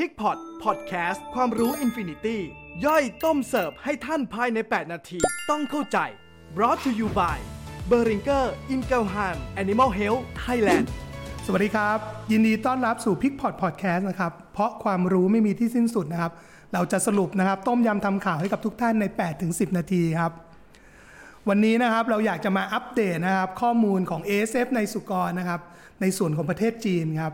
Pigpot พอดแคสต์ความรู้ infinity ย่อยต้มเสิร์ฟให้ท่านภายใน 8 นาที ต้องเข้าใจ brought to you by b e r i n g e r i n g e l h a m Animal Health Thailand สวัสดีครับ ยินดีต้อนรับสู่ Pigpot พอดแคสต์นะครับ เพราะความรู้ไม่มีที่สิ้นสุดนะครับ เราจะสรุปนะครับ ต้มยำทำข่าวให้กับทุกท่านใน 8-10 นาทีครับ วันนี้นะครับเราอยากจะมาอัปเดตนะครับ ข้อมูลของ ASF ในสุกรนะครับ ในส่วนของประเทศจีนครับ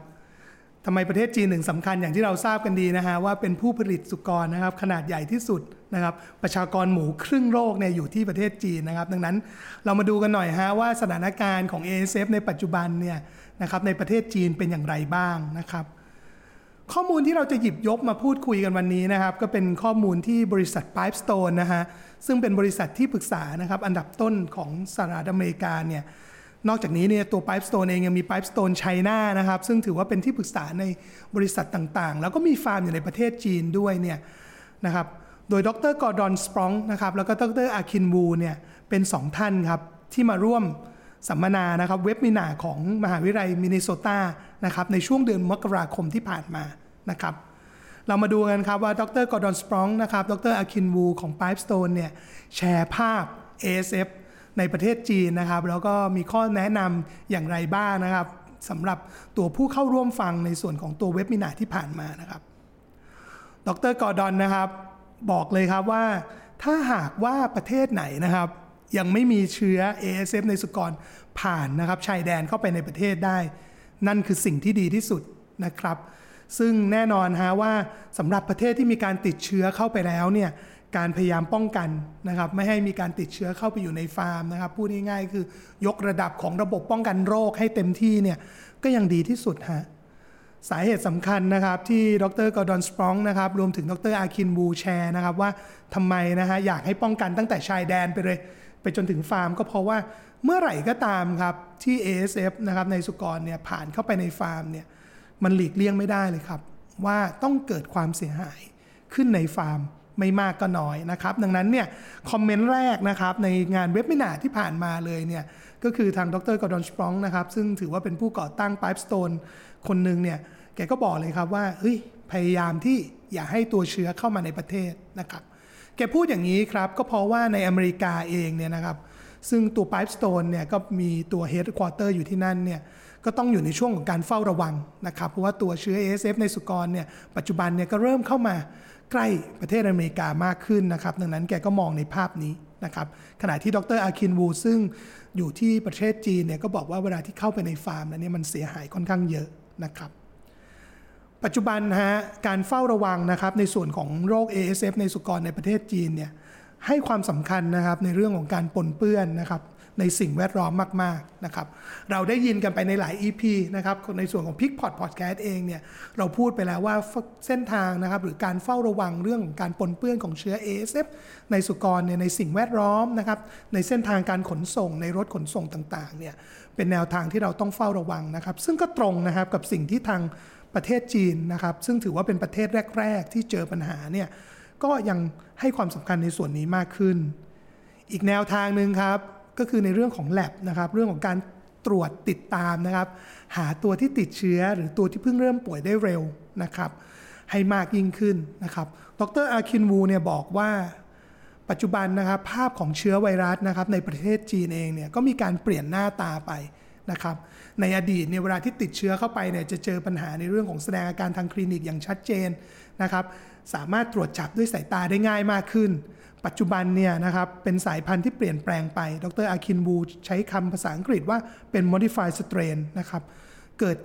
ทำไมประเทศจีนหนึ่งสำคัญอย่างที่เราทราบกันดีนะฮะว่าเป็นผู้ผลิตสุกรนะครับขนาดใหญ่ที่สุดนะครับประชากรหมูครึ่งโลกเนี่ยอยู่ที่ประเทศจีนนะครับ ดังนั้นเรามาดูกันหน่อยฮะว่าสถานการณ์ของ ASF ในปัจจุบันเนี่ยนะครับในประเทศจีนเป็นอย่างไรบ้างนะครับ ข้อมูลที่เราจะหยิบยกมาพูดคุยกันวันนี้นะครับ ก็เป็นข้อมูลที่บริษัท Pipestone นะฮะซึ่งเป็นบริษัทที่ปรึกษานะครับอันดับต้นของสหรัฐอเมริกาเนี่ย นอกจากนี้เนี่ยตัว Pipestone เองยังมี Pipestone China นะครับ ซึ่งถือว่าเป็นที่ปรึกษาในบริษัทต่างๆ แล้วก็มีฟาร์มอยู่ในประเทศจีนด้วยเนี่ยนะครับโดยดรกอร์ดอนสปรองนะครับแล้วก็ดรอาคินวูเนี่ยเป็น 2 ท่านครับที่มาร่วมสัมมนานะครับเว็บมินาของมหาวิทยาลัยมินนิโซตานะครับในช่วงเดือนมกราคมที่ผ่านมานะครับเรามาดูกันครับว่าดรกอร์ดอนสปรองนะครับดรอาคินวูของ Pipestone เนี่ยแชร์ภาพ ASF ในประเทศจีนนะครับ แล้วก็มีข้อแนะนำอย่างไรบ้างนะครับสำหรับตัวผู้เข้าร่วมฟังในส่วนของตัวเว็บมินาที่ผ่านมานะครับ ดรกอร์ดอนนะครับ บอกเลยครับว่า ถ้าหากว่าประเทศไหนนะครับ ยังไม่มีเชื้อ ASF ในสุกรผ่านนะครับชายแดนเข้าไปในประเทศได้ นั่นคือสิ่งที่ดีที่สุดนะครับ ซึ่งแน่นอนฮะว่าสำหรับประเทศที่มีการติดเชื้อเข้าไปแล้วเนี่ย การพยายามป้องกันนะครับไม่ให้มีการติดเชื้อเข้าไปอยู่ในฟาร์มนะครับพูดง่ายๆคือยกระดับของระบบป้องกันโรคให้เต็มที่เนี่ยก็ยังดีที่สุดฮะสาเหตุสำคัญนะครับที่ดรกอร์ดอนสปรองนะครับรวมถึงดรอาคินวูแชร์นะครับว่าทำไมนะฮะอยากให้ป้องกันตั้งแต่ชายแดนไปเลย ไปจนถึงฟาร์มก็เพราะว่าเมื่อไหร่ก็ตามครับที่ ASF นะครับในสุกรเนี่ยผ่านเข้าไปในฟาร์มเนี่ยมันหลีกเลี่ยงไม่ได้เลยครับ ว่าต้องเกิดความเสียหายขึ้นในฟาร์ม ไม่มากก็น้อยนะครับ ดังนั้นเนี่ยคอมเมนต์แรกนะครับในงานเว็บมินาที่ผ่านมาเลยเนี่ยก็คือทางดรกอร์ดอนสปรองนะครับซึ่งถือว่าเป็นผู้ก่อตั้ง Pipestone คนหนึ่งเนี่ยแกก็บอกเลยครับว่าเฮ้ยพยายามที่อย่าให้ตัวเชื้อเข้ามาในประเทศนะครับแกพูดอย่างนี้ครับก็เพราะว่าในอเมริกาเองเนี่ยนะครับซึ่งตัว Pipestone เนี่ยก็มีตัว Headquarter อยู่ที่นั่นเนี่ยก็ต้องอยู่ในช่วงของการเฝ้าระวังนะครับ เพราะว่าตัวเชื้อ ASF ในสุกรเนี่ยปัจจุบันเนี่ยก็เริ่มเข้ามา ใกล้ประเทศอเมริกามากขึ้นนะครับ ดังนั้นแกก็มองในภาพนี้นะครับ ขณะที่ดรอาคินวูซึ่งอยู่ที่ประเทศจีนเนี่ยก็บอกว่าเวลาที่เข้าไปในฟาร์มแล้วเนี่ยมันเสียหายค่อนข้างเยอะนะครับปัจจุบันฮะการเฝ้าระวังนะครับในส่วนของโรค ASF ในสุกรในประเทศจีนเนี่ยให้ความสำคัญนะครับในเรื่องของการปนเปื้อนนะครับ ในสิ่งแวดล้อมมากๆนะครับเราได้ยินกันไปในหลาย EP นะครับในส่วนของ p i c p o t Podcast เองเนี่ยเราพูดไปแล้วว่าเส้นทางนะครับหรือการเฝ้าระวังเรื่องของการปนเปื้อนของเชื้อ ASF ในสุกรเนี่ยในสิ่งแวดล้อมนะครับในเส้นทางการขนส่งในรถขนส่งต่างๆเนี่ยเป็นแนวทางที่เราต้องเฝ้าระวังนะครับ ซึ่งก็ตรงนะครับกับสิ่งที่ทางประเทศจีนนะครับ ซึ่งถือว่าเป็นประเทศแรก ๆ ที่เจอปัญหาเนี่ยก็ยังให้ความสำคัญในส่วนนี้มากขึ้น อีกแนวทางหนึ่งครับ ก็คือในเรื่องของ lab นะครับเรื่องของการตรวจติดตามนะครับ หาตัวที่ติดเชื้อหรือตัวที่เพิ่งเริ่มป่วยได้เร็วนะครับ ให้มากยิ่งขึ้นนะครับ ดรอาคินวูเนี่ยบอกว่าปัจจุบันนะครับภาพของเชื้อไวรัสนะครับในประเทศจีนเองเนี่ยก็มีการเปลี่ยนหน้าตาไป นะครับในอดีตเนี่ยเวลาที่ติดเชื้อเข้าไปเนี่ยจะเจอปัญหาในเรื่องของแสดงอาการทางคลินิกอย่างชัดเจนนะครับสามารถตรวจจับด้วยสายตาได้ง่ายมากขึ้น ปัจจุบันเนี่ยนะครับเป็นสายพันธุ์ที่เปลี่ยนแปลงไป ดรอาคินบูใช้คำภาษาอังกฤษว่าเป็น modified strain นะครับเกิด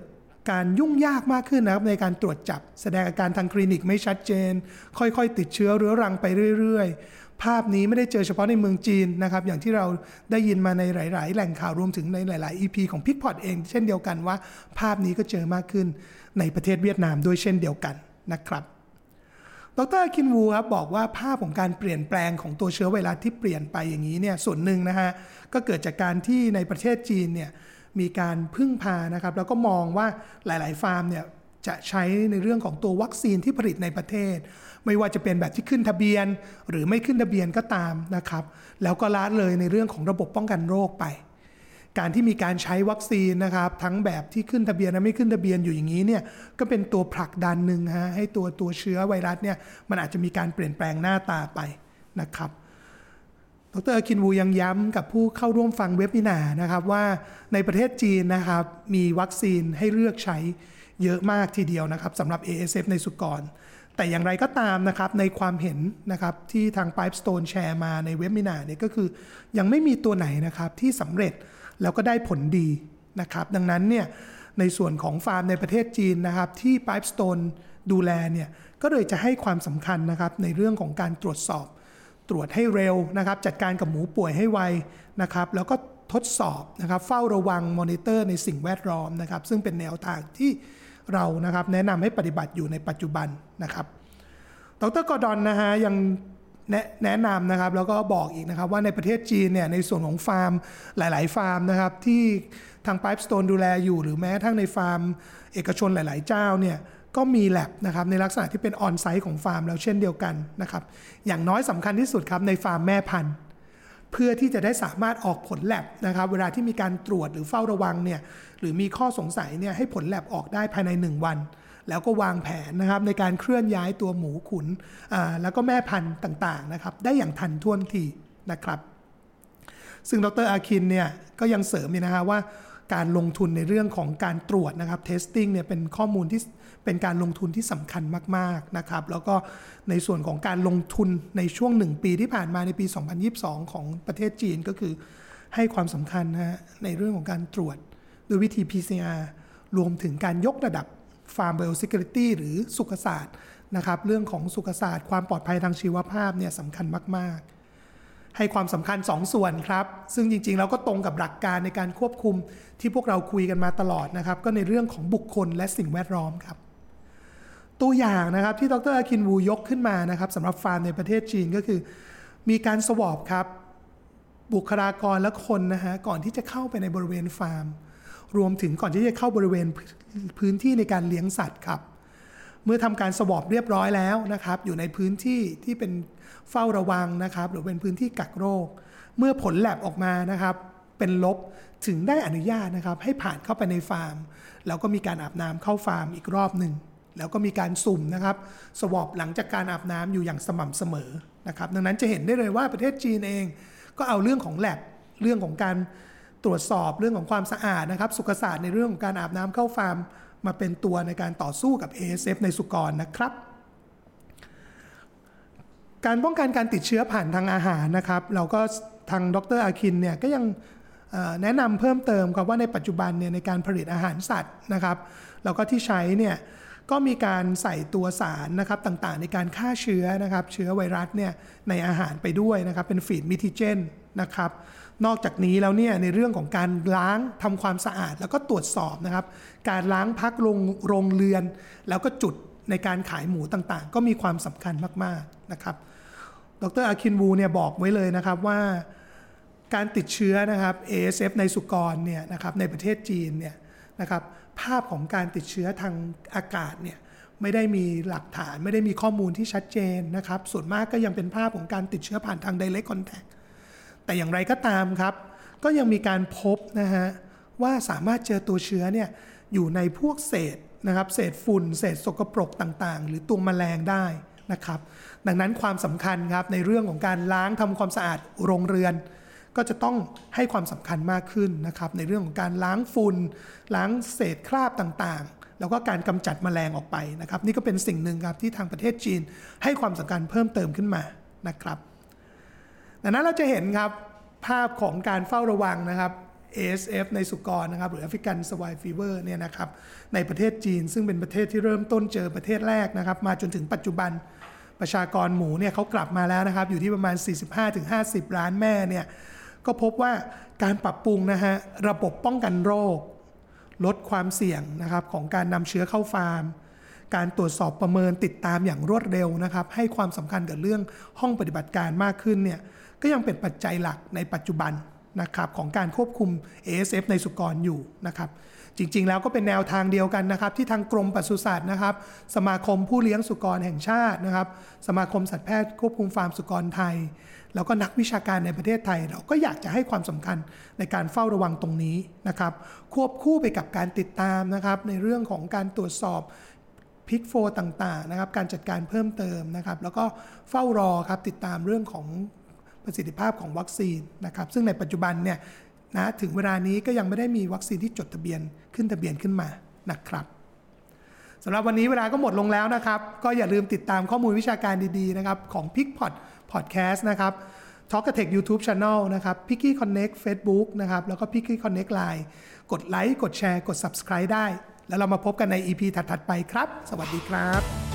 การยุ่งยากมากขึ้นนะครับในการตรวจจับ แสดงอาการทางคลินิกไม่ชัดเจน ค่อยๆ ติดเชื้อเรื้อรังไปเรื่อยๆ ภาพนี้ไม่ได้เจอเฉพาะในเมืองจีนนะครับ อย่างที่เราได้ยินมาในหลาย ๆ แหล่งข่าวรวมถึงในหลาย ๆ EP ของพิกพอตเอง เช่นเดียวกันว่า ภาพนี้ก็เจอมากขึ้นในประเทศเวียดนามด้วยเช่นเดียวกันนะครับดรคินวูครับบอกว่าภาพของการเปลี่ยนแปลงของตัวเชื้อไวรัสที่เปลี่ยนไปอย่างนี้เนี่ยส่วนหนึ่งนะฮะก็เกิดจากการที่ในประเทศจีนเนี่ย มีการพึ่งพานะครับ แล้วก็มองว่าหลาย ๆ ฟาร์มเนี่ยจะใช้ในเรื่องของตัววัคซีนที่ผลิตในประเทศ ไม่ว่าจะเป็นแบบที่ขึ้นทะเบียน หรือไม่ขึ้นทะเบียนก็ตามนะครับ แล้วก็ละเลยในเรื่องของระบบป้องกันโรคไป การที่มีการใช้วัคซีนนะครับ ทั้งแบบที่ขึ้นทะเบียนและไม่ขึ้นทะเบียนอยู่อย่างนี้เนี่ยก็เป็นตัวผลักดันหนึ่งฮะให้ตัวตัวเชื้อไวรัสเนี่ยมันอาจจะมีการเปลี่ยนแปลงหน้าตาไปนะครับ ดรคินวูยังย้ำกับผู้เข้าร่วมฟังเว็บวินานะครับว่าในประเทศจีนนะครับมีวัคซีนให้เลือกใช้เยอะมากทีเดียวนะครับสำหรับ ASF ในสุกร แต่อย่างไรก็ตามนะครับในความเห็นนะครับที่ทาง Pipestone แชร์มาในเว็บมินาเนี่ยก็คือยังไม่มีตัวไหนนะครับที่สำเร็จแล้วก็ได้ผลดีนะครับดังนั้นเนี่ยในส่วนของฟาร์มในประเทศจีนนะครับที่ Pipestone ดูแลเนี่ยก็เลยจะให้ความสำคัญนะครับในเรื่องของการตรวจสอบ ตรวจให้เร็วนะครับจัดการกับหมูป่วยให้ไวนะครับแล้วก็ทดสอบนะครับเฝ้าระวังมอนิเตอร์ในสิ่งแวดล้อมนะครับซึ่งเป็นแนวทางที่เรานะครับแนะนำให้ปฏิบัติอยู่ในปัจจุบันนะครับดรกอร์ดอนนะฮะยังแนะนำนะครับแล้วก็บอกอีกนะครับว่าในประเทศจีนเนี่ยในส่วนของฟาร์มหลาย ๆ ฟาร์มนะครับที่ทาง Pipestone ดูแลอยู่ หรือแม้กระทั่งในฟาร์มเอกชนหลาย ๆ เจ้าเนี่ย ก็มีแล็บนะครับในลักษณะที่เป็น on-site ของฟาร์มแล้วเช่นเดียวกันนะครับอย่างน้อยสำคัญที่สุดครับในฟาร์มแม่พันธุ์ เพื่อที่จะได้สามารถออกผลแล็บนะครับเวลาที่มีการตรวจหรือเฝ้าระวังเนี่ยหรือมีข้อสงสัยเนี่ยให้ผลแล็บออกได้ภายใน 1 วัน แล้วก็วางแผนนะครับในการเคลื่อนย้ายตัวหมูขุนแล้วก็แม่พันธุ์ต่างๆนะครับได้อย่างทันท่วงทีนะครับซึ่งดรอาคินเนี่ยก็ยังเสริมอีกนะฮะว่า การลงทุนในเรื่องของการตรวจนะครับ testing เนี่ยเป็นข้อมูลที่เป็นการลงทุนที่สำคัญมากๆนะครับ แล้วก็ในส่วนของการลงทุนในช่วงหนึ่งปีที่ผ่านมาในปี 2022 ของประเทศจีนก็คือให้ความสำคัญนะฮะในเรื่องของการตรวจด้วยวิธี PCR รวมถึงการยกระดับ Farm Biosecurity หรือสุขศาสตร์นะครับ เรื่องของสุขศาสตร์ ความปลอดภัยทางชีวภาพเนี่ยสำคัญมาก ๆ ให้ความสำคัญ2ส่วนครับ ซึ่งจริงๆแล้วก็ตรงกับหลักการในการควบคุมที่พวกเราคุยกันมาตลอดนะครับ ก็ในเรื่องของบุคคลและสิ่งแวดล้อมครับตัวอย่างนะครับที่ดรอาคินวูยกขึ้นมานะครับสำหรับฟาร์มในประเทศจีนก็คือ มีการสวอปครับ บุคลากรและคนนะฮะก่อนที่จะเข้าไปในบริเวณฟาร์ม รวมถึงก่อนที่จะเข้าบริเวณพื้นที่ในการเลี้ยงสัตว์ครับ เมื่อทำการสวอปเรียบร้อยแล้วนะครับ อยู่ในพื้นที่ที่เป็นเฝ้าระวังนะครับ หรือเป็นพื้นที่กักโรค เมื่อผลแลบออกมานะครับ เป็นลบถึงได้อนุญาตนะครับ ให้ผ่านเข้าไปในฟาร์ม แล้วก็มีการอาบน้ำเข้าฟาร์มอีกรอบหนึ่งแล้วก็มีการสุ่มนะครับสวอปหลังจากการอาบน้ำอยู่อย่างสม่ำเสมอนะครับ ดังนั้นจะเห็นได้เลยว่าประเทศจีนเองก็เอาเรื่องของแลบเรื่องของการตรวจสอบเรื่องของความสะอาดนะครับ สุขศาสตร์ในเรื่องของการอาบน้ำเข้าฟาร์ม มาเป็นตัวในการต่อสู้กับ ASF ในสุกรนะครับ การป้องกันการติดเชื้อผ่านทางอาหารนะครับ เราก็ทางดรอาคินเนี่ยก็ยังแนะนำเพิ่มเติมครับว่าในปัจจุบันเนี่ยในการผลิตอาหารสัตว์นะครับแล้วก็ที่ใช้เนี่ยก็มีการใส่ตัวสารนะครับต่างๆ ในการฆ่าเชื้อนะครับ เชื้อไวรัสเนี่ยในอาหารไปด้วยนะครับ เป็นฟีดมิทิเจนนะครับ นอกจากนี้แล้วเนี่ยในเรื่องของการล้างทำความสะอาดแล้วก็ตรวจสอบนะครับ การล้างพักโรงโรงเรือน แล้วก็จุดในการขายหมูต่างๆ ก็มีความสำคัญมากๆนะครับ ดรอาคินวูเนี่ยบอกไว้เลยนะครับว่าการติดเชื้อนะครับ ASF ในสุกรเนี่ยนะครับในประเทศจีนเนี่ยนะครับภาพของการติดเชื้อทางอากาศเนี่ยไม่ได้มีหลักฐานไม่ได้มีข้อมูลที่ชัดเจนนะครับ ส่วนมากก็ยังเป็นภาพของการติดเชื้อผ่านทาง direct contact แต่อย่างไรก็ตามครับ ก็ยังมีการพบนะฮะว่าสามารถเจอตัวเชื้อเนี่ยอยู่ในพวกเศษนะครับเศษฝุ่น เศษสกปรกต่างๆ หรือตัวแมลงได้นะครับ ดังนั้นความสำคัญครับในเรื่องของการล้างทำความสะอาดโรงเรือน ก็จะต้องให้ความสำคัญมากขึ้นนะครับ ในเรื่องของการล้างฝุ่นล้างเศษคราบต่างๆ แล้วก็การกำจัดแมลงออกไปนะครับ นี่ก็เป็นสิ่งหนึ่งครับที่ทางประเทศจีน ให้ความสำคัญเพิ่มเติมขึ้นมานะครับ ดังนั้นเราจะเห็นครับภาพของการเฝ้าระวังนะครับ ASF ในสุกรนะครับหรือ African Swine Fever เนี่ยนะครับในประเทศจีนซึ่งเป็นประเทศที่เริ่มต้นเจอประเทศแรกนะครับ มาจนถึงปัจจุบันประชากรหมูเนี่ยเขากลับมาแล้วนะครับ อยู่ที่ประมาณ 45-50 ล้านแม่เนี่ยก็พบว่าการปรับปรุงนะฮะระบบป้องกันโรค ลดความเสี่ยงนะครับของการนำเชื้อเข้าฟาร์ม การตรวจสอบประเมินติดตามอย่างรวดเร็วนะครับ ให้ความสำคัญกับเรื่องห้องปฏิบัติการมากขึ้นเนี่ย ก็ยังเป็นปัจจัยหลักในปัจจุบันนะครับของการควบคุม ASF ในสุกรอยู่นะครับจริงๆ แล้วก็เป็นแนวทางเดียวกันนะครับที่ทางกรมปศุสัตว์นะครับ สมาคมผู้เลี้ยงสุกรแห่งชาตินะครับ สมาคมสัตวแพทย์ควบคุมฟาร์มสุกรไทย แล้วก็นักวิชาการในประเทศไทย เราก็อยากจะให้ความสำคัญในการเฝ้าระวังตรงนี้นะครับ ควบคู่ไปกับการติดตามนะครับ ในเรื่องของการตรวจสอบพิกโฟต่างๆนะครับ การจัดการเพิ่มเติมนะครับ แล้วก็เฝ้ารอครับติดตามเรื่องของ ประสิทธิภาพของวัคซีนนะครับซึ่งในปัจจุบันเนี่ยนะถึงเวลานี้ก็ยังไม่ได้มีวัคซีนที่จดทะเบียนขึ้นทะเบียนขึ้นมานะครับสำหรับวันนี้เวลาก็หมดลงแล้วนะครับ ก็อย่าลืมติดตามข้อมูลวิชาการดีๆนะครับของ p i c p o d Podcast นะครับ Talk a t e c h YouTube Channel นะครับ p i c k y Connect Facebook นะครับ แล้วก็ p i c k y Connect Line กดไลค์กดแชร์กด Subscribe ได้ แล้วเรามาพบกันใน EP ถัด ๆ ไปครับ สวัสดีครับ